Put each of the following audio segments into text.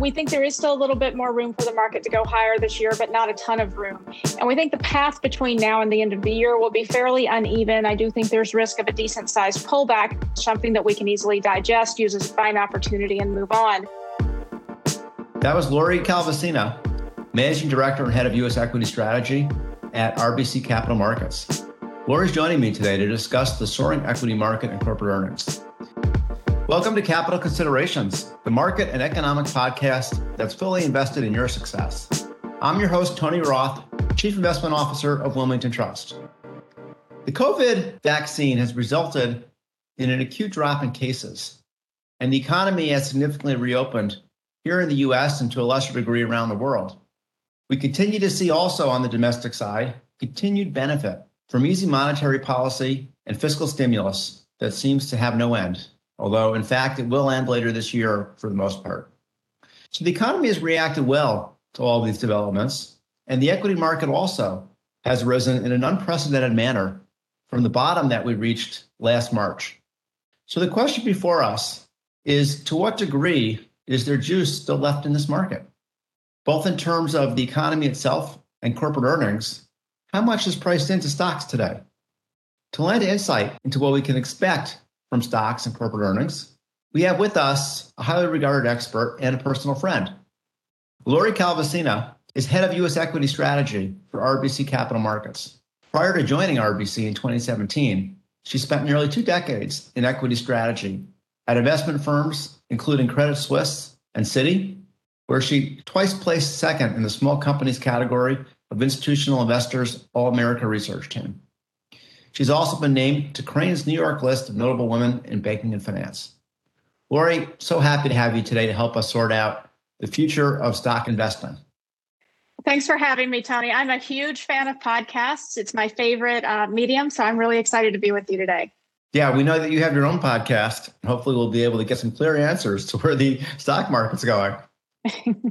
we think there is still a little bit more room for the market to go higher this year, but not a ton of room. And we think the path between now and the end of the year will be fairly uneven. I do think there's risk of a decent sized pullback, something that we can easily digest, use as a buying opportunity, and move on. That was Lori Calvasina, Managing Director and Head of U.S. Equity Strategy at RBC Capital Markets. Lori's joining me today to discuss the soaring equity market and corporate earnings. Welcome to Capital Considerations, the market and economic podcast that's fully invested in your success. I'm your host, Tony Roth, Chief Investment Officer of Wilmington Trust. The COVID vaccine has resulted in an acute drop in cases, and the economy has significantly reopened here in the US and to a lesser degree around the world. We continue to see also on the domestic side continued benefit from easy monetary policy and fiscal stimulus that seems to have no end although in fact it will end later this year for the most part. So the economy has reacted well to all these developments, and the equity market also has risen in an unprecedented manner from the bottom that we reached last March. So the question before us is to what degree is there juice still left in this market? Both in terms of the economy itself and corporate earnings, how much is priced into stocks today? To lend insight into what we can expect from stocks and corporate earnings, we have with us a highly regarded expert and a personal friend. Lori Calvasina is head of U.S. equity strategy for RBC Capital Markets. Prior to joining RBC in 2017, she spent nearly two decades in equity strategy at investment firms including Credit Suisse and Citi, where she twice placed second in the small companies category of Institutional Investors All America Research Team. She's also been named to Crain's New York list of notable women in banking and finance. Lori, so happy to have you today to help us sort out the future of stock investing. Thanks for having me, Tony. I'm a huge fan of podcasts. It's my favorite uh, medium, so I'm really excited to be with you today. Yeah, we know that you have your own podcast. Hopefully, we'll be able to get some clear answers to where the stock market's going.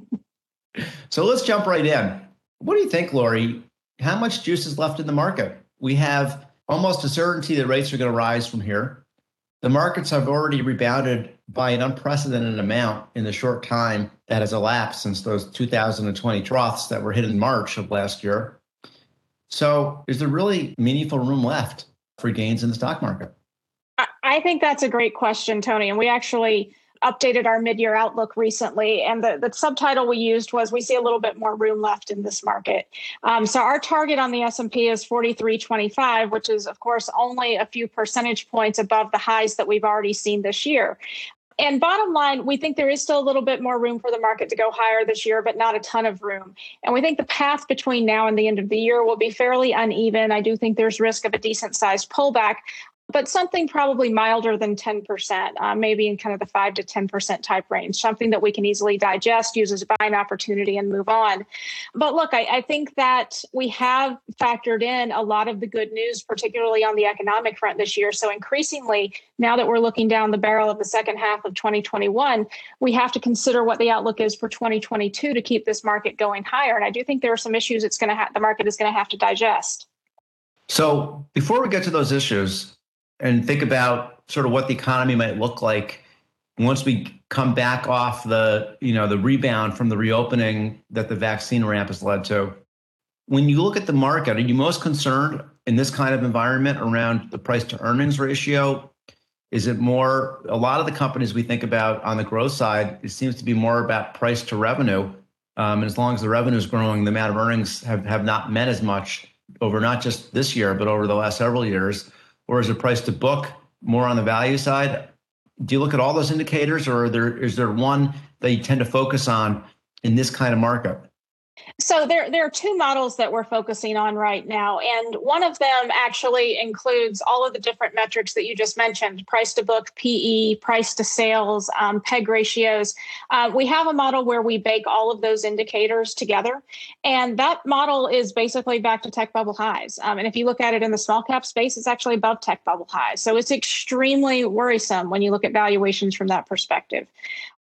so let's jump right in. What do you think, Lori? How much juice is left in the market? We have almost a certainty that rates are going to rise from here. The markets have already rebounded by an unprecedented amount in the short time that has elapsed since those 2020 troughs that were hit in March of last year. So, is there really meaningful room left for gains in the stock market? I think that's a great question, Tony. And we actually updated our mid-year outlook recently and the, the subtitle we used was we see a little bit more room left in this market um, so our target on the s&p is 4325 which is of course only a few percentage points above the highs that we've already seen this year and bottom line, we think there is still a little bit more room for the market to go higher this year, but not a ton of room. And we think the path between now and the end of the year will be fairly uneven. I do think there's risk of a decent sized pullback but something probably milder than 10%, uh, maybe in kind of the 5 to 10% type range, something that we can easily digest, use as a buying opportunity, and move on. But look, I, I, think that we have factored in a lot of the good news, particularly on the economic front this year. So increasingly, now that we're looking down the barrel of the second half of 2021, we have to consider what the outlook is for 2022 to keep this market going higher. And I do think there are some issues it's going to ha- the market is going to have to digest. So before we get to those issues, and think about sort of what the economy might look like once we come back off the you know the rebound from the reopening that the vaccine ramp has led to. When you look at the market are you most concerned in this kind of environment around the price to earnings ratio? Is it more a lot of the companies we think about on the growth side it seems to be more about price to revenue. Um, and as long as the revenue is growing the amount of earnings have, have not met as much over not just this year but over the last several years or is it price to book more on the value side? Do you look at all those indicators, or there, is there one that you tend to focus on in this kind of market? So there, there are two models that we're focusing on right now. And one of them actually includes all of the different metrics that you just mentioned price to book, PE, price to sales, um, PEG ratios. Uh, we have a model where we bake all of those indicators together. And that model is basically back to tech bubble highs. Um, and if you look at it in the small cap space, it's actually above tech bubble highs. So it's extremely worrisome when you look at valuations from that perspective.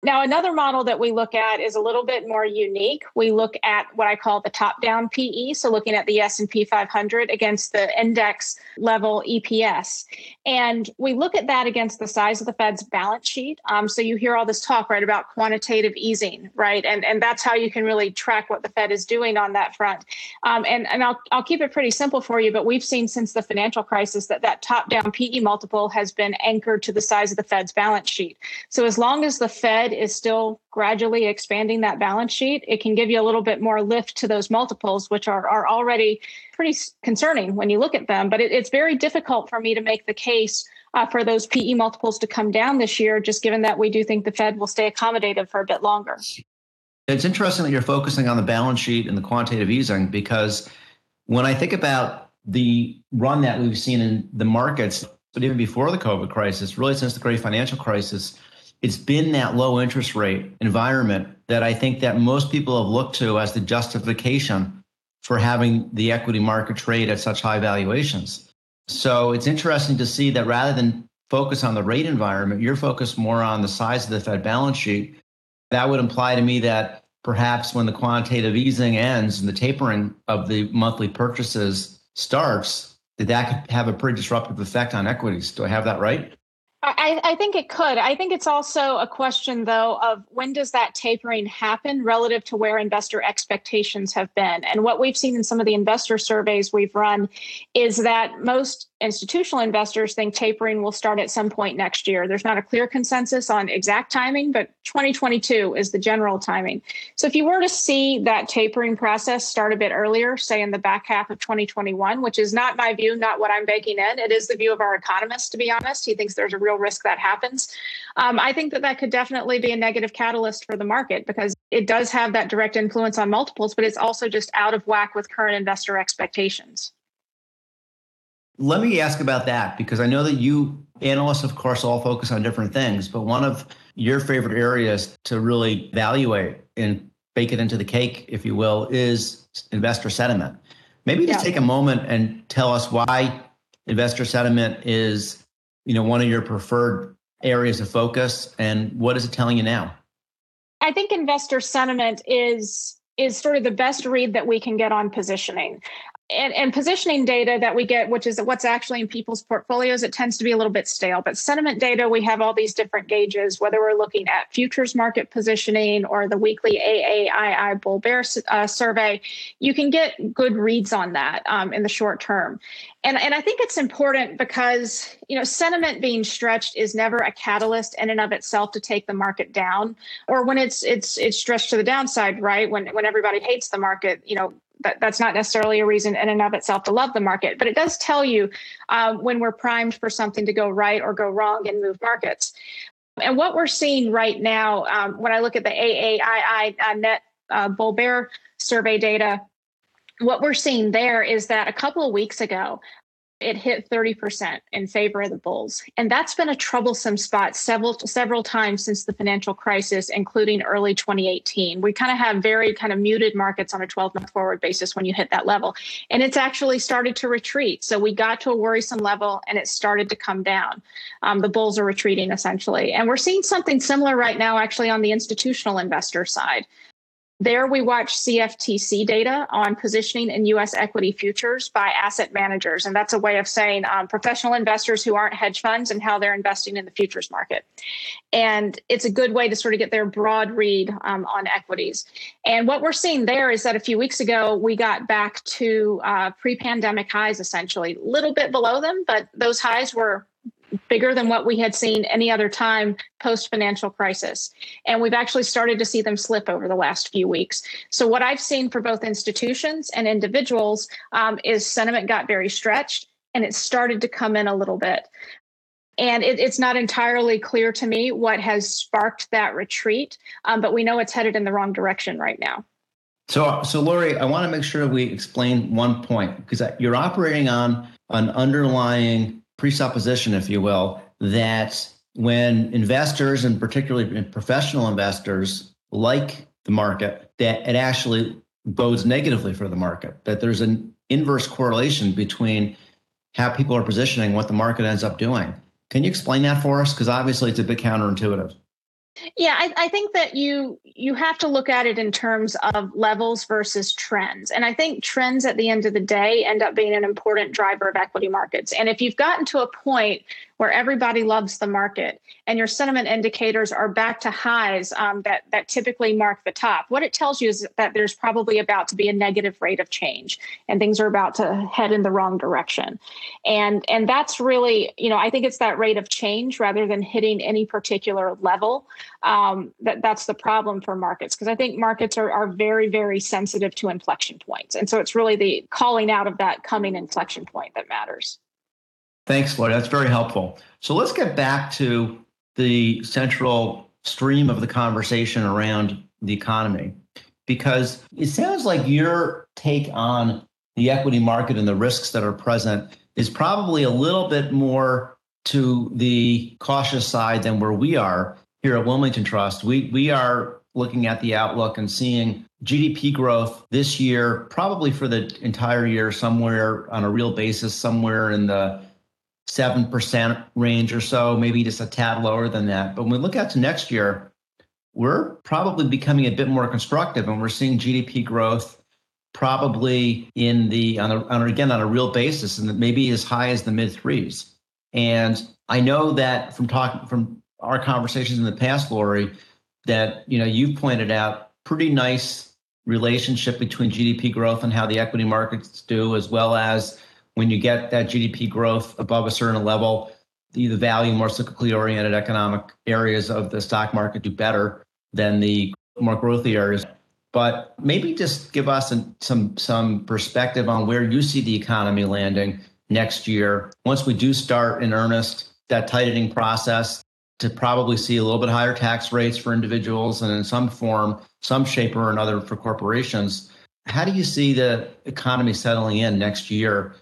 Now, another model that we look at is a little bit more unique. We look at what I call the top-down PE, so looking at the S&P 500 against the index level EPS. And we look at that against the size of the Fed's balance sheet. Um, so you hear all this talk, right, about quantitative easing, right? And, and that's how you can really track what the Fed is doing on that front. Um, and and I'll, I'll keep it pretty simple for you, but we've seen since the financial crisis that that top-down PE multiple has been anchored to the size of the Fed's balance sheet. So as long as the Fed is still gradually expanding that balance sheet, it can give you a little bit more lift to those multiples, which are, are already pretty concerning when you look at them. But it, it's very difficult for me to make the case uh, for those PE multiples to come down this year, just given that we do think the Fed will stay accommodative for a bit longer. It's interesting that you're focusing on the balance sheet and the quantitative easing because when I think about the run that we've seen in the markets, but even before the COVID crisis, really since the great financial crisis, it's been that low interest rate environment that I think that most people have looked to as the justification for having the equity market trade at such high valuations. So it's interesting to see that rather than focus on the rate environment, you're focused more on the size of the Fed balance sheet. That would imply to me that perhaps when the quantitative easing ends and the tapering of the monthly purchases starts, that that could have a pretty disruptive effect on equities. Do I have that right? I, I, think it could. I think it's also a question, though, of when does that tapering happen relative to where investor expectations have been. And what we've seen in some of the investor surveys we've run is that most institutional investors think tapering will start at some point next year. There's not a clear consensus on exact timing, but 2022 is the general timing. So if you were to see that tapering process start a bit earlier, say in the back half of 2021, which is not my view, not what I'm baking in, it is the view of our economist, to be honest. He thinks there's a real risk that happens. Um, I think that that could definitely be a negative catalyst for the market because it does have that direct influence on multiples, but it's also just out of whack with current investor expectations. Let me ask about that because I know that you analysts, of course, all focus on different things, but one of your favorite areas to really evaluate and bake it into the cake, if you will, is investor sentiment. Maybe just yeah. take a moment and tell us why investor sentiment is, you know, one of your preferred areas of focus and what is it telling you now? I think investor sentiment is is sort of the best read that we can get on positioning and, and, positioning data that we get, which is what's actually in people's portfolios, it tends to be a little bit stale. But sentiment data, we have all these different gauges, whether we're looking at futures market positioning or the weekly AAII bull bear uh, survey, you can get good reads on that um, in the short term. And, and I think it's important because you know sentiment being stretched is never a catalyst in and of itself to take the market down, or when it's it's it's stretched to the downside, right? When when everybody hates the market, you know that, that's not necessarily a reason in and of itself to love the market, but it does tell you um, when we're primed for something to go right or go wrong and move markets. And what we're seeing right now, um, when I look at the AAII uh, net uh, bull bear survey data, what we're seeing there is that a couple of weeks ago, it hit 30% in favor of the bulls. And that's been a troublesome spot several several times since the financial crisis, including early 2018. We kind of have very kind of muted markets on a 12-month forward basis when you hit that level. And it's actually started to retreat. So we got to a worrisome level and it started to come down. Um, the bulls are retreating essentially. And we're seeing something similar right now actually on the institutional investor side. There, we watch CFTC data on positioning in US equity futures by asset managers. And that's a way of saying um, professional investors who aren't hedge funds and how they're investing in the futures market. And it's a good way to sort of get their broad read um, on equities. And what we're seeing there is that a few weeks ago, we got back to uh, pre pandemic highs, essentially, a little bit below them, but those highs were bigger than what we had seen any other time post financial crisis. And we've actually started to see them slip over the last few weeks. So, what I've seen for both institutions and individuals um, is sentiment got very stretched and it started to come in a little bit. And it, it's not entirely clear to me what has sparked that retreat, um, but we know it's headed in the wrong direction right now. So, so Lori, I want to make sure we explain one point because you're operating on an underlying presupposition, if you will, that when investors and particularly professional investors like the market, that it actually bodes negatively for the market, that there's an inverse correlation between how people are positioning what the market ends up doing. Can you explain that for us? Because obviously it's a bit counterintuitive. Yeah, I, I, think that you you have to look at it in terms of levels versus trends. And I think trends at the end of the day end up being an important driver of equity markets. And if you've gotten to a point where everybody loves the market and your sentiment indicators are back to highs um, that, that typically mark the top, what it tells you is that there's probably about to be a negative rate of change and things are about to head in the wrong direction. And, and that's really, you know, I think it's that rate of change rather than hitting any particular level. Um, that, that's the problem for markets because I think markets are, are very, very sensitive to inflection points. And so it's really the calling out of that coming inflection point that matters. Thanks, Lori. That's very helpful. So let's get back to the central stream of the conversation around the economy, because it sounds like your take on the equity market and the risks that are present is probably a little bit more to the cautious side than where we are here at Wilmington Trust. We we are looking at the outlook and seeing GDP growth this year, probably for the entire year, somewhere on a real basis, somewhere in the 7% range or so, maybe just a tad lower than that. But when we look out to next year, we're probably becoming a bit more constructive and we're seeing GDP growth probably in the on, a, on again on a real basis and maybe as high as the mid threes. And I know that from talking from our conversations in the past, Lori, that you know you've pointed out pretty nice relationship between GDP growth and how the equity markets do, as well as when you get that GDP growth above a certain level, the, the value more cyclically oriented economic areas of the stock market do better than the more growthy areas. But maybe just give us an, some some perspective on where you see the economy landing next year once we do start in earnest that tightening process to probably see a little bit higher tax rates for individuals and in some form, some shape or another for corporations. How do you see the economy settling in next year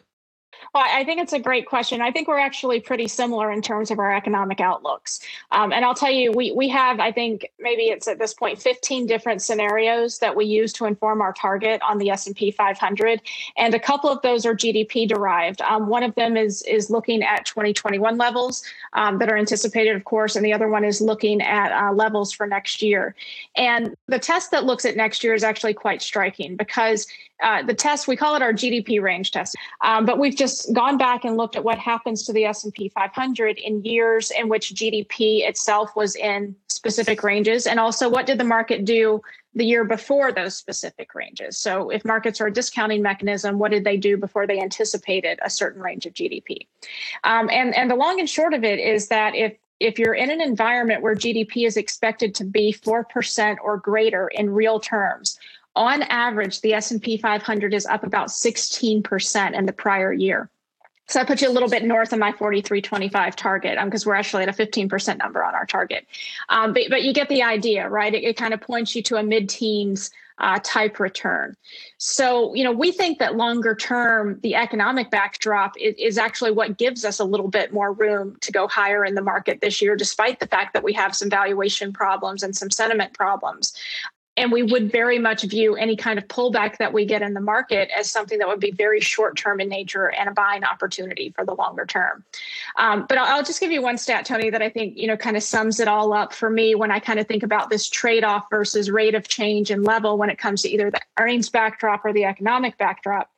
well, I think it's a great question. I think we're actually pretty similar in terms of our economic outlooks. Um, and I'll tell you, we we have, I think, maybe it's at this point, 15 different scenarios that we use to inform our target on the S&P 500, and a couple of those are GDP derived. Um, one of them is is looking at 2021 levels um, that are anticipated, of course, and the other one is looking at uh, levels for next year. And the test that looks at next year is actually quite striking because uh, the test we call it our GDP range test, um, but we've just gone back and looked at what happens to the S&P 500 in years in which GDP itself was in specific ranges, and also what did the market do the year before those specific ranges. So if markets are a discounting mechanism, what did they do before they anticipated a certain range of GDP? Um, and and the long and short of it is that if if you're in an environment where GDP is expected to be 4% or greater in real terms, on average, the S&P 500 is up about 16% in the prior year. So I put you a little bit north of my 4325 target because um, we're actually at a 15% number on our target. Um, but, but you get the idea, right? It, it kind of points you to a mid teens uh, type return. So, you know, we think that longer term, the economic backdrop is, is, actually what gives us a little bit more room to go higher in the market this year, despite the fact that we have some valuation problems and some sentiment problems. And we would very much view any kind of pullback that we get in the market as something that would be very short term in nature and a buying opportunity for the longer term. Um, but I'll, I'll, just give you one stat, Tony, that I think you know kind of sums it all up for me when I kind of think about this trade off versus rate of change and level when it comes to either the earnings backdrop or the economic backdrop.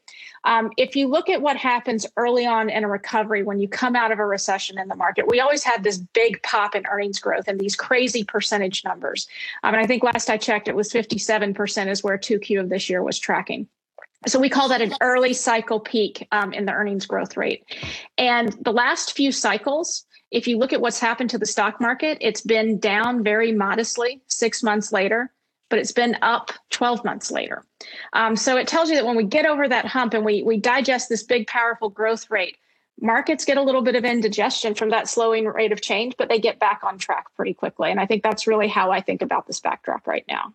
Um, if you look at what happens early on in a recovery when you come out of a recession in the market, we always had this big pop in earnings growth and these crazy percentage numbers. Um, and I think last I checked, it was 57% is where 2Q of this year was tracking. So we call that an early cycle peak um, in the earnings growth rate. And the last few cycles, if you look at what's happened to the stock market, it's been down very modestly six months later but it's been up 12 months later. Um, so it tells you that when we get over that hump and we, we digest this big, powerful growth rate, markets get a little bit of indigestion from that slowing rate of change, but they get back on track pretty quickly. And I think that's really how I think about this backdrop right now.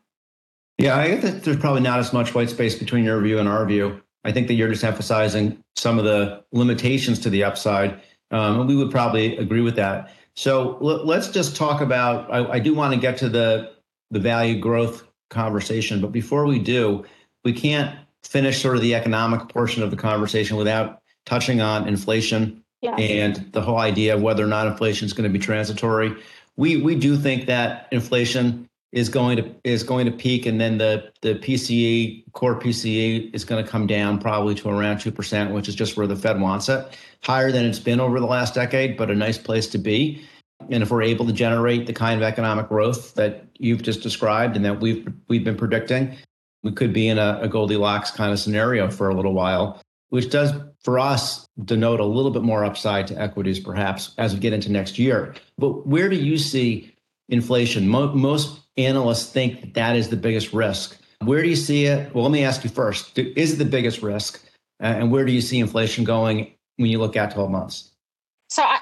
Yeah, I think that there's probably not as much white space between your view and our view. I think that you're just emphasizing some of the limitations to the upside. Um, and we would probably agree with that. So let's just talk about. I, I do want to get to the the value growth conversation. But before we do, we can't finish sort of the economic portion of the conversation without touching on inflation and the whole idea of whether or not inflation is going to be transitory. we we do think that inflation is going to is going to peak, and then the the PCE core PCE is going to come down probably to around two percent, which is just where the Fed wants it, higher than it's been over the last decade, but a nice place to be. And if we're able to generate the kind of economic growth that you've just described and that we've we've been predicting, we could be in a, a Goldilocks kind of scenario for a little while, which does for us denote a little bit more upside to equities perhaps as we get into next year. But where do you see inflation? Mo- most analysts think that, that is the biggest risk. Where do you see it? Well, let me ask you first: Is it the biggest risk, and where do you see inflation going when you look at 12 months?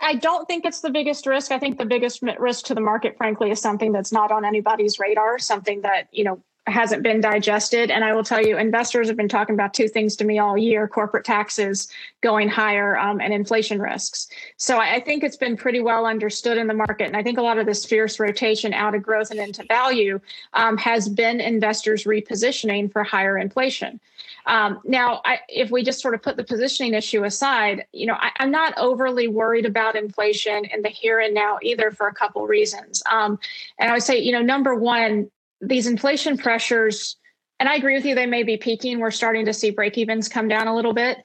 I, don't think it's the biggest risk. I think the biggest risk to the market, frankly, is something that's not on anybody's radar, something that you know hasn't been digested. And I will tell you, investors have been talking about two things to me all year corporate taxes going higher um, and inflation risks. So I, I, think it's been pretty well understood in the market. And I think a lot of this fierce rotation out of growth and into value um, has been investors repositioning for higher inflation. Um, now, I, if we just sort of put the positioning issue aside, you know, I, am not overly worried about inflation in the here and now either for a couple reasons. Um, and I would say, you know, number one, these inflation pressures and I agree with you they may be peaking we're starting to see break evens come down a little bit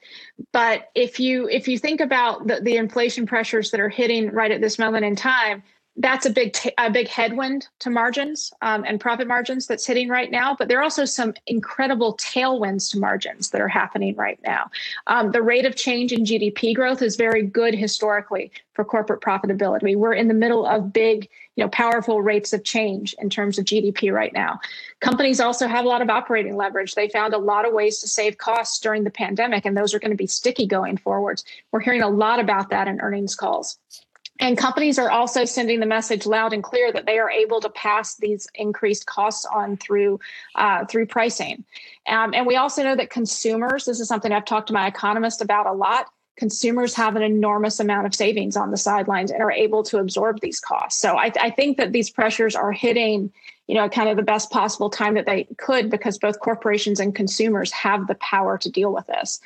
but if you if you think about the, the inflation pressures that are hitting right at this moment in time that's a big t- a big headwind to margins um, and profit margins that's hitting right now. But there are also some incredible tailwinds to margins that are happening right now. Um, the rate of change in GDP growth is very good historically for corporate profitability. We're in the middle of big, you know, powerful rates of change in terms of GDP right now. Companies also have a lot of operating leverage. They found a lot of ways to save costs during the pandemic, and those are going to be sticky going forwards. We're hearing a lot about that in earnings calls. And companies are also sending the message loud and clear that they are able to pass these increased costs on through uh, through pricing. Um, and we also know that consumers, this is something I've talked to my economist about a lot. Consumers have an enormous amount of savings on the sidelines and are able to absorb these costs. So I, I think that these pressures are hitting, you know, kind of the best possible time that they could because both corporations and consumers have the power to deal with this.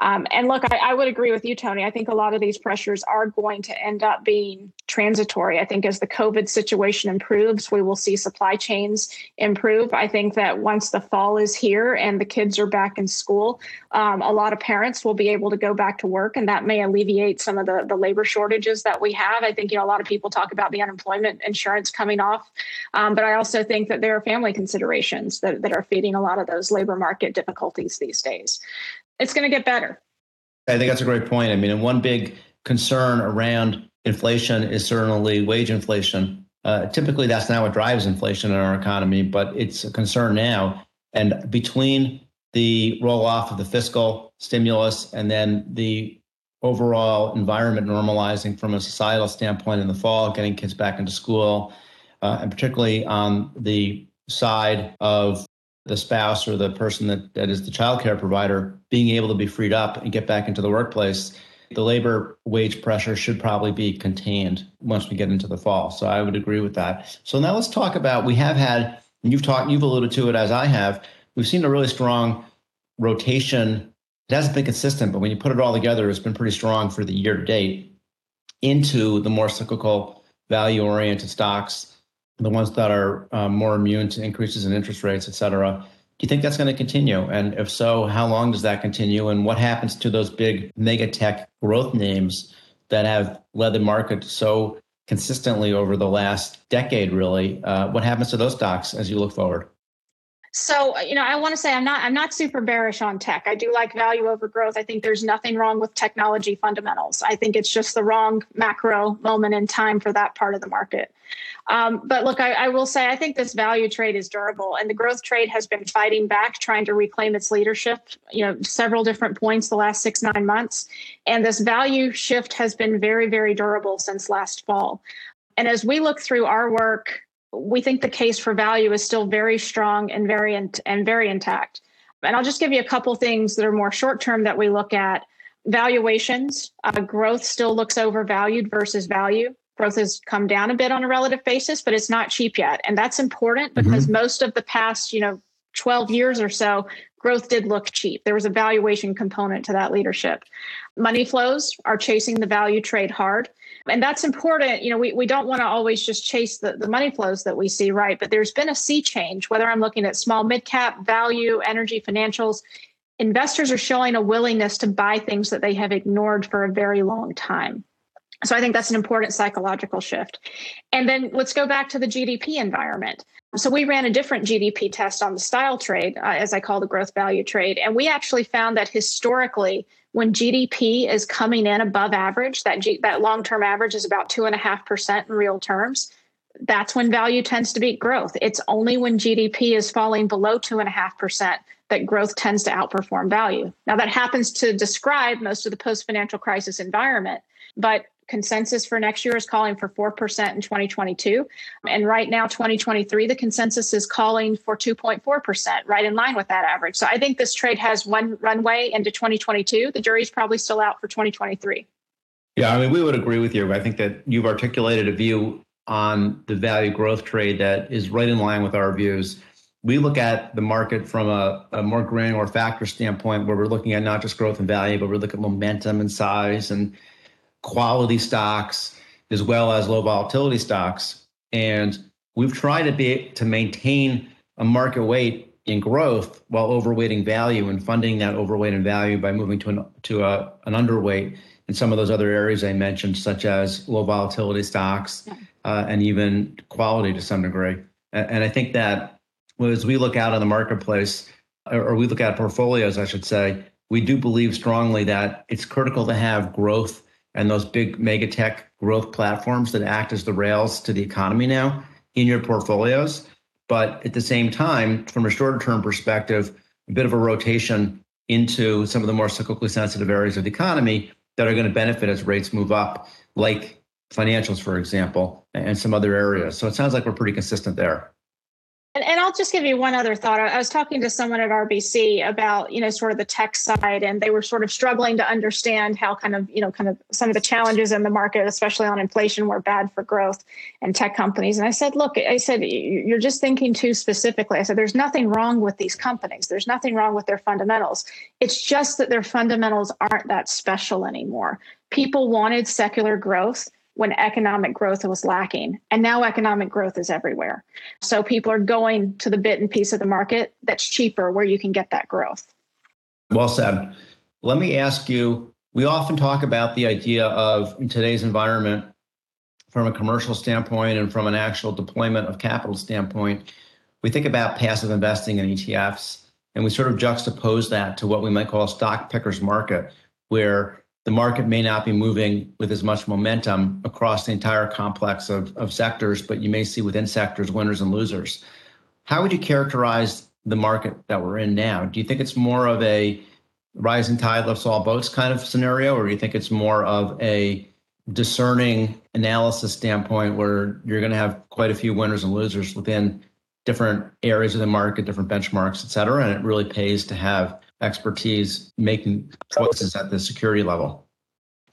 Um, and look, I, I, would agree with you, Tony. I think a lot of these pressures are going to end up being transitory. I think as the COVID situation improves, we will see supply chains improve. I think that once the fall is here and the kids are back in school, um, a lot of parents will be able to go back to work, and that may alleviate some of the, the labor shortages that we have. I think you know a lot of people talk about the unemployment insurance coming off, um, but I also think that there are family considerations that, that are feeding a lot of those labor market difficulties these days it's going to get better. I think that's a great point. I mean, and one big concern around inflation is certainly wage inflation. Uh, typically, that's not what drives inflation in our economy, but it's a concern now. And between the roll off of the fiscal stimulus and then the overall environment normalizing from a societal standpoint in the fall, getting kids back into school, uh, and particularly on the side of the spouse or the person that, that is the child care provider being able to be freed up and get back into the workplace, the labor wage pressure should probably be contained once we get into the fall. So I would agree with that. So now let's talk about we have had, you've talked, you've alluded to it as I have, we've seen a really strong rotation. It hasn't been consistent, but when you put it all together, it's been pretty strong for the year to date into the more cyclical value oriented stocks the ones that are um, more immune to increases in interest rates, et cetera. Do you think that's going to continue? And if so, how long does that continue? And what happens to those big mega tech growth names that have led the market so consistently over the last decade, really? Uh, what happens to those stocks as you look forward? So, you know, I want to say I'm not I'm not super bearish on tech. I do like value over growth. I think there's nothing wrong with technology fundamentals. I think it's just the wrong macro moment in time for that part of the market. Um, but look, I, I, will say I think this value trade is durable, and the growth trade has been fighting back, trying to reclaim its leadership. You know, several different points the last six nine months, and this value shift has been very very durable since last fall. And as we look through our work we think the case for value is still very strong and very and very intact. And I'll just give you a couple things that are more short term that we look at. Valuations, uh, growth still looks overvalued versus value. Growth has come down a bit on a relative basis, but it's not cheap yet, and that's important because mm-hmm. most of the past, you know, 12 years or so, growth did look cheap. There was a valuation component to that leadership. money flows are chasing the value trade hard and that's important you know we, we don't want to always just chase the, the money flows that we see right but there's been a sea change whether i'm looking at small mid cap value energy financials investors are showing a willingness to buy things that they have ignored for a very long time so I think that's an important psychological shift. And then let's go back to the GDP environment. So we ran a different GDP test on the style trade, uh, as I call the growth value trade. And we actually found that historically, when GDP is coming in above average, that, G- that long term average is about 2.5% in real terms, that's when value tends to beat growth. It's only when GDP is falling below 2.5% that growth tends to outperform value. Now, that happens to describe most of the post financial crisis environment, but consensus for next year is calling for 4% in 2022. And right now, 2023, the consensus is calling for 2.4%, right in line with that average. So I think this trade has one runway into 2022. The jury's probably still out for 2023. Yeah, I mean, we would agree with you. I think that you've articulated a view on the value growth trade that is right in line with our views. We look at the market from a, a more granular factor standpoint where we're looking at not just growth and value, but we look at momentum and size and quality stocks as well as low volatility stocks. And we've tried to be to maintain a market weight in growth while overweighting value and funding that overweight in value by moving to an to a, an underweight in some of those other areas I mentioned, such as low volatility stocks uh, and even quality to some degree. And, and I think that as we look out in the marketplace, or we look at portfolios, I should say, we do believe strongly that it's critical to have growth and those big mega tech growth platforms that act as the rails to the economy now in your portfolios. But at the same time, from a shorter term perspective, a bit of a rotation into some of the more cyclically sensitive areas of the economy that are going to benefit as rates move up, like financials, for example, and some other areas. So it sounds like we're pretty consistent there. And, and I'll just give you one other thought. I was talking to someone at RBC about, you know, sort of the tech side, and they were sort of struggling to understand how kind of, you know, kind of some of the challenges in the market, especially on inflation, were bad for growth and tech companies. And I said, look, I said, you're just thinking too specifically. I said, there's nothing wrong with these companies. There's nothing wrong with their fundamentals. It's just that their fundamentals aren't that special anymore. People wanted secular growth when economic growth was lacking. And now economic growth is everywhere. So people are going to the bit and piece of the market that's cheaper where you can get that growth. Well said. Let me ask you we often talk about the idea of in today's environment, from a commercial standpoint and from an actual deployment of capital standpoint, we think about passive investing in ETFs. And we sort of juxtapose that to what we might call a stock pickers market, where the market may not be moving with as much momentum across the entire complex of, of sectors, but you may see within sectors winners and losers. How would you characterize the market that we're in now? Do you think it's more of a rising tide lifts all boats kind of scenario, or do you think it's more of a discerning analysis standpoint where you're going to have quite a few winners and losers within different areas of the market, different benchmarks, et cetera, and it really pays to have expertise making choices at the security level?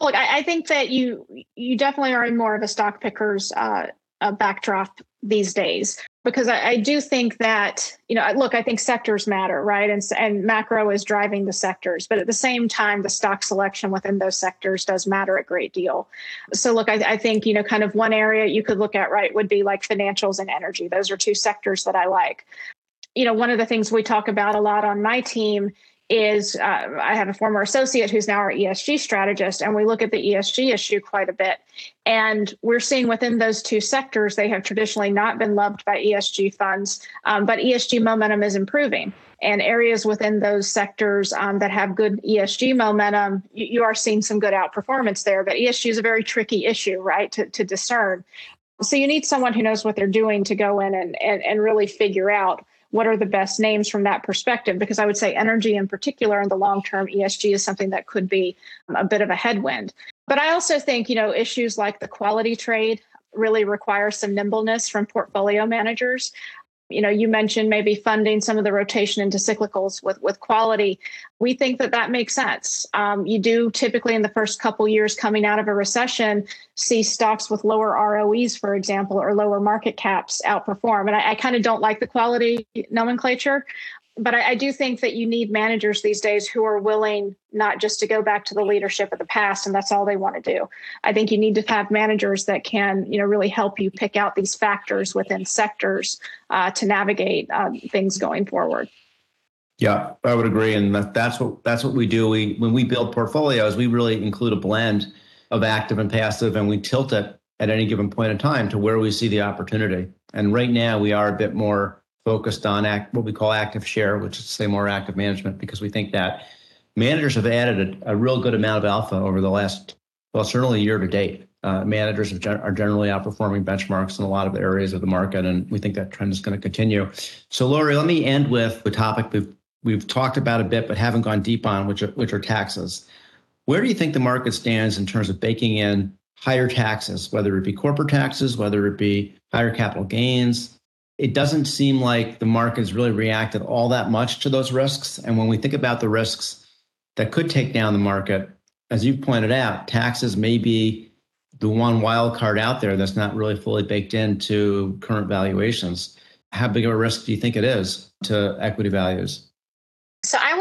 Look, I, I think that you you definitely are in more of a stock pickers uh, a backdrop these days because I, I, do think that you know look I think sectors matter right? And and macro is driving the sectors but at the same time the stock selection within those sectors does matter a great deal. So look I, I think you know kind of one area you could look at right would be like financials and energy. Those are two sectors that I like. You know one of the things we talk about a lot on my team is uh, I have a former associate who's now our ESG strategist, and we look at the ESG issue quite a bit. And we're seeing within those two sectors, they have traditionally not been loved by ESG funds, um, but ESG momentum is improving. And areas within those sectors um, that have good ESG momentum, you, you, are seeing some good outperformance there. But ESG is a very tricky issue, right, to, to discern. So you need someone who knows what they're doing to go in and, and, and really figure out what are the best names from that perspective? Because I would say energy in particular in the long term, ESG is something that could be a bit of a headwind. But I also think, you know, issues like the quality trade really require some nimbleness from portfolio managers you know you mentioned maybe funding some of the rotation into cyclicals with with quality. We think that that makes sense. Um, you do typically in the first couple years coming out of a recession see stocks with lower ROEs for example or lower market caps outperform. And i, I kind of don't like the quality nomenclature but I, I, do think that you need managers these days who are willing not just to go back to the leadership of the past and that's all they want to do. I think you need to have managers that can, you know, really help you pick out these factors within sectors uh, to navigate uh, things going forward. Yeah, I would agree, and that, that's what that's what we do. We when we build portfolios, we really include a blend of active and passive, and we tilt it at any given point in time to where we see the opportunity. And right now, we are a bit more focused on act, what we call active share, which is say more active management, because we think that managers have added a, a real good amount of alpha over the last, well, certainly year to date. Uh, managers gen- are generally outperforming benchmarks in a lot of areas of the market, and we think that trend is going to continue. So, Lori, let me end with the topic we've we've talked about a bit, but haven't gone deep on, which are, which are taxes. Where do you think the market stands in terms of baking in higher taxes, whether it be corporate taxes, whether it be higher capital gains? It doesn't seem like the market's really reacted all that much to those risks. And when we think about the risks that could take down the market, as you pointed out, taxes may be the one wild card out there that's not really fully baked into current valuations. How big of a risk do you think it is to equity values?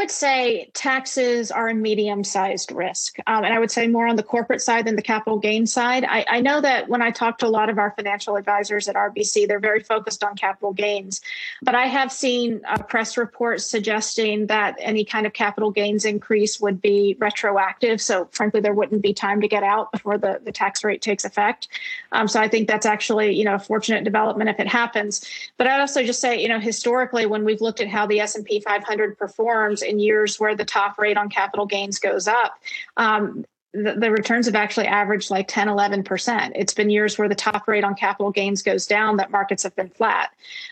Would say taxes are a medium-sized risk, um, and I would say more on the corporate side than the capital gain side. I, I, know that when I talk to a lot of our financial advisors at RBC, they're very focused on capital gains, but I have seen uh, press reports suggesting that any kind of capital gains increase would be retroactive. So frankly, there wouldn't be time to get out before the, the tax rate takes effect. Um, so I think that's actually you know a fortunate development if it happens. But I'd also just say you know historically when we've looked at how the S and P 500 performed in years where the top rate on capital gains goes up. Um, the, returns have actually averaged like 10, 11%. It's been years where the top rate on capital gains goes down that markets have been flat.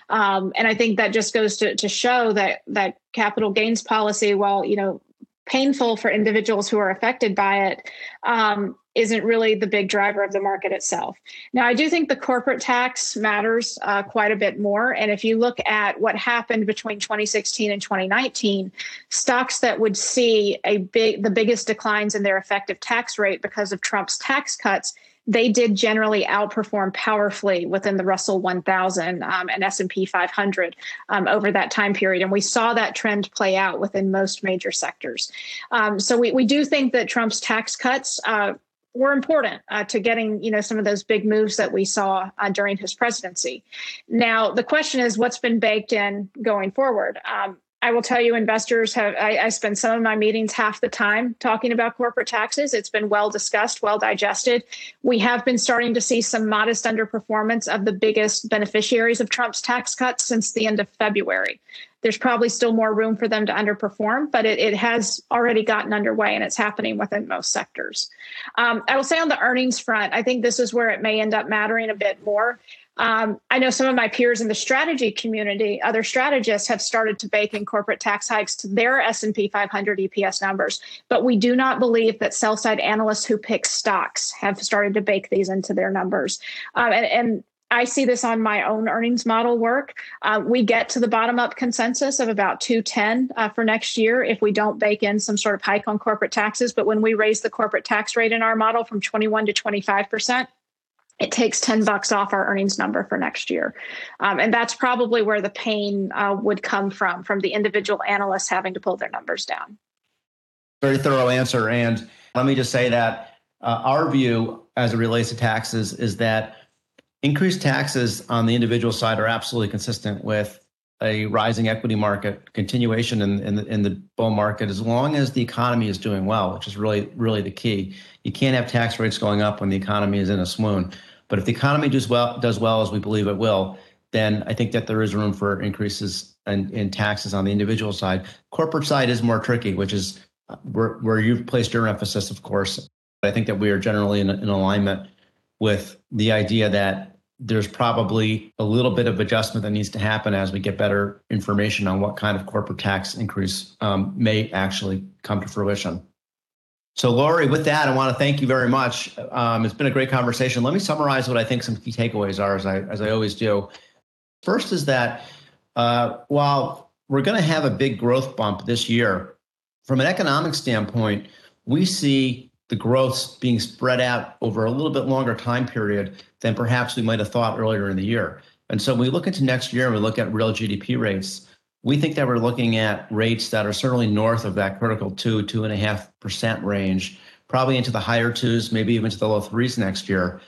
Um, and I think that just goes to, to show that that capital gains policy, while, you know, painful for individuals who are affected by it, um, isn't really the big driver of the market itself. Now, I do think the corporate tax matters uh, quite a bit more. And if you look at what happened between 2016 and 2019, stocks that would see a big, the biggest declines in their effective tax rate because of Trump's tax cuts they did generally outperform powerfully within the Russell 1000 um, and S&P 500 um, over that time period, and we saw that trend play out within most major sectors. Um, so we, we do think that Trump's tax cuts uh, were important uh, to getting you know some of those big moves that we saw uh, during his presidency. Now the question is, what's been baked in going forward? Um, I will tell you, investors have. I, I, spend some of my meetings half the time talking about corporate taxes. It's been well discussed, well digested. We have been starting to see some modest underperformance of the biggest beneficiaries of Trump's tax cuts since the end of February. There's probably still more room for them to underperform, but it, it has already gotten underway and it's happening within most sectors. Um, I will say on the earnings front, I think this is where it may end up mattering a bit more. Um, I know some of my peers in the strategy community, other strategists have started to bake in corporate tax hikes to their S&P 500 EPS numbers, but we do not believe that sell-side analysts who pick stocks have started to bake these into their numbers. Um, and, and I see this on my own earnings model work. Uh, we get to the bottom up consensus of about 210 uh, for next year if we don't bake in some sort of hike on corporate taxes. But when we raise the corporate tax rate in our model from 21 to 25 percent, it takes 10 bucks off our earnings number for next year. Um, and that's probably where the pain uh, would come from, from the individual analysts having to pull their numbers down. Very thorough answer. And let me just say that uh, our view as it relates to taxes is that increased taxes on the individual side are absolutely consistent with a rising equity market continuation in, in, the, in the bull market as long as the economy is doing well, which is really, really the key. You can't have tax rates going up when the economy is in a swoon. But if the economy does well, does well as we believe it will, then I think that there is room for increases in, in taxes on the individual side. Corporate side is more tricky, which is uh, where, where you've placed your emphasis, of course. I think that we are generally in, in alignment with the idea that there's probably a little bit of adjustment that needs to happen as we get better information on what kind of corporate tax increase um, may actually come to fruition. So, Lori, with that, I want to thank you very much. Um, it's been a great conversation. Let me summarize what I think some key takeaways are, as I as I always do. First is that uh, while we're going to have a big growth bump this year, from an economic standpoint, we see the growth being spread out over a little bit longer time period than perhaps we might have thought earlier in the year. And so when we look into next year and we look at real GDP rates, we think that we're looking at rates that are certainly north of that critical two, two and a half percent range, probably into the higher twos, maybe even to the low threes next year.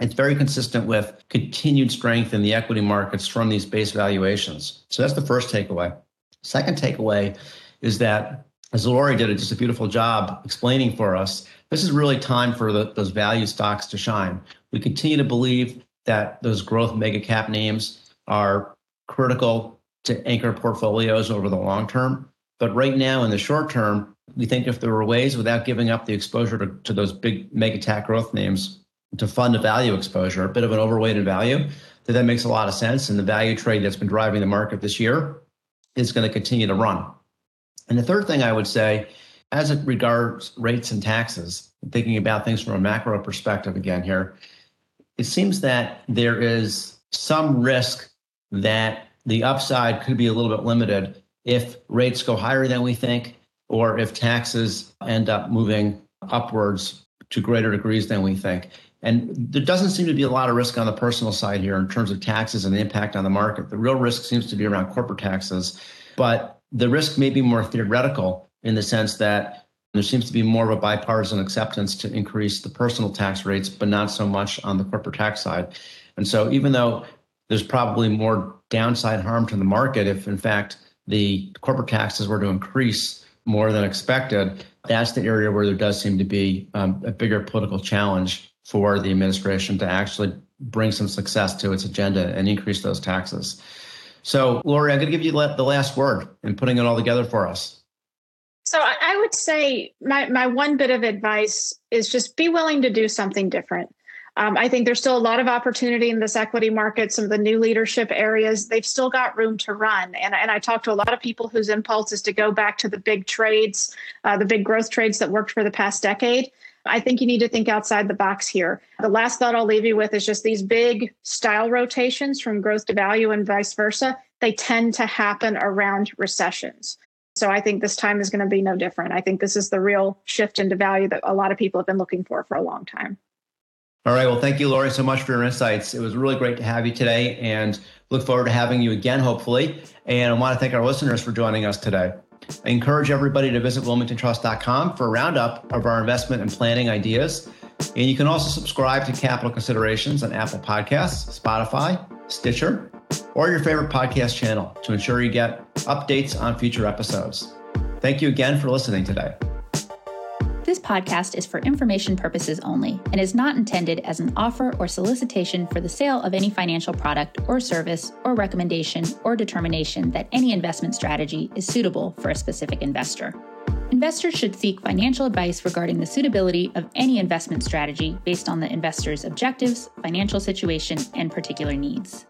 It's very consistent with continued strength in the equity markets from these base valuations. So that's the first takeaway. Second takeaway is that, as Lori did just a beautiful job explaining for us, this is really time for the, those value stocks to shine. We continue to believe that those growth mega cap names are critical to anchor portfolios over the long term. But right now, in the short term, we think if there were ways without giving up the exposure to, to those big mega cap growth names to fund a value exposure, a bit of an overweighted value, that that makes a lot of sense. And the value trade that's been driving the market this year is going to continue to run. And the third thing I would say, as it regards rates and taxes, thinking about things from a macro perspective again here, it seems that there is some risk that the upside could be a little bit limited if rates go higher than we think, or if taxes end up moving upwards to greater degrees than we think. And there doesn't seem to be a lot of risk on the personal side here in terms of taxes and the impact on the market. The real risk seems to be around corporate taxes, but the risk may be more theoretical in the sense that there seems to be more of a bipartisan acceptance to increase the personal tax rates, but not so much on the corporate tax side. And so, even though there's probably more downside harm to the market if, in fact, the corporate taxes were to increase more than expected, that's the area where there does seem to be um, a bigger political challenge for the administration to actually bring some success to its agenda and increase those taxes. So, Lori, I'm going to give you the last word in putting it all together for us. So, I would say my, my one bit of advice is just be willing to do something different. Um, I think there's still a lot of opportunity in this equity market. Some of the new leadership areas, they've still got room to run. And, and I talk to a lot of people whose impulse is to go back to the big trades, uh, the big growth trades that worked for the past decade. I think you need to think outside the box here. The last thought I'll leave you with is just these big style rotations from growth to value and vice versa. They tend to happen around recessions. So I think this time is going to be no different. I think this is the real shift into value that a lot of people have been looking for for a long time. All right. Well, thank you, Lori, so much for your insights. It was really great to have you today and look forward to having you again, hopefully. And I want to thank our listeners for joining us today. I encourage everybody to visit wilmingtontrust.com for a roundup of our investment and planning ideas. And you can also subscribe to Capital Considerations on Apple Podcasts, Spotify, Stitcher, or your favorite podcast channel to ensure you get updates on future episodes. Thank you again for listening today. This podcast is for information purposes only and is not intended as an offer or solicitation for the sale of any financial product or service or recommendation or determination that any investment strategy is suitable for a specific investor. Investors should seek financial advice regarding the suitability of any investment strategy based on the investor's objectives, financial situation, and particular needs.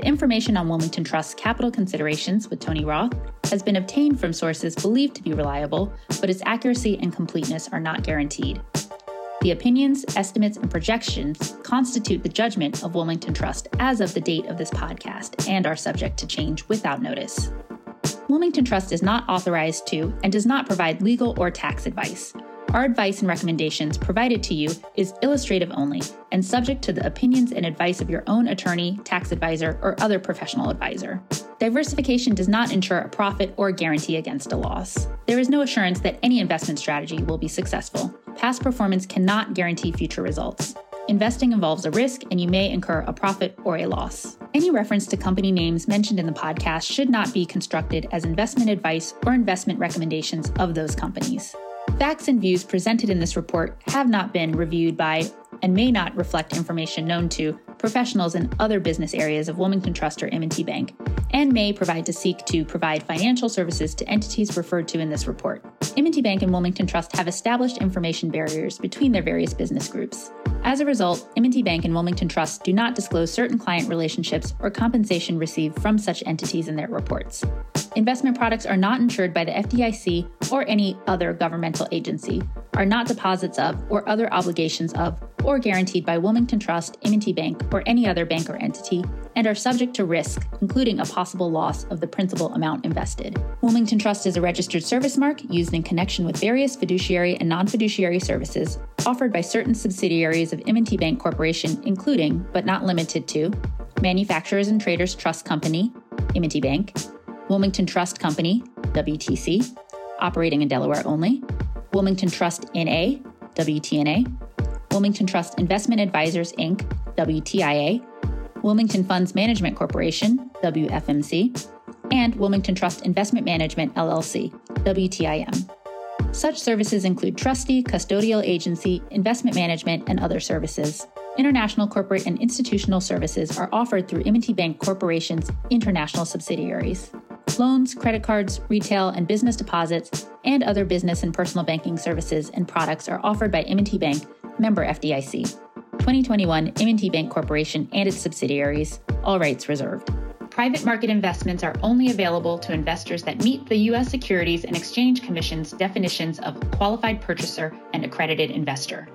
The information on Wilmington Trust's capital considerations with Tony Roth has been obtained from sources believed to be reliable, but its accuracy and completeness are not guaranteed. The opinions, estimates, and projections constitute the judgment of Wilmington Trust as of the date of this podcast and are subject to change without notice. Wilmington Trust is not authorized to and does not provide legal or tax advice. Our advice and recommendations provided to you is illustrative only and subject to the opinions and advice of your own attorney, tax advisor, or other professional advisor. Diversification does not ensure a profit or guarantee against a loss. There is no assurance that any investment strategy will be successful. Past performance cannot guarantee future results. Investing involves a risk, and you may incur a profit or a loss. Any reference to company names mentioned in the podcast should not be constructed as investment advice or investment recommendations of those companies. Facts and views presented in this report have not been reviewed by and may not reflect information known to professionals in other business areas of Wilmington Trust or M&T Bank, and may provide to seek to provide financial services to entities referred to in this report. M&T Bank and Wilmington Trust have established information barriers between their various business groups. As a result, M&T Bank and Wilmington Trust do not disclose certain client relationships or compensation received from such entities in their reports. Investment products are not insured by the FDIC or any other governmental agency, are not deposits of or other obligations of or guaranteed by Wilmington Trust, M&T Bank, or any other bank or entity, and are subject to risk, including a possible loss of the principal amount invested. Wilmington Trust is a registered service mark used in connection with various fiduciary and non-fiduciary services offered by certain subsidiaries of M&T Bank Corporation, including, but not limited to, Manufacturers and Traders Trust Company, M&T Bank, Wilmington Trust Company, WTC, operating in Delaware only, Wilmington Trust NA, WTNA, Wilmington Trust Investment Advisors Inc., WTIA, Wilmington Funds Management Corporation, WFMC, and Wilmington Trust Investment Management LLC, WTIM. Such services include trustee, custodial agency, investment management, and other services. International corporate and institutional services are offered through M&T Bank Corporation's international subsidiaries. Loans, credit cards, retail and business deposits, and other business and personal banking services and products are offered by M&T Bank, member FDIC. 2021 M&T Bank Corporation and its subsidiaries, all rights reserved. Private market investments are only available to investors that meet the U.S. Securities and Exchange Commission's definitions of qualified purchaser and accredited investor.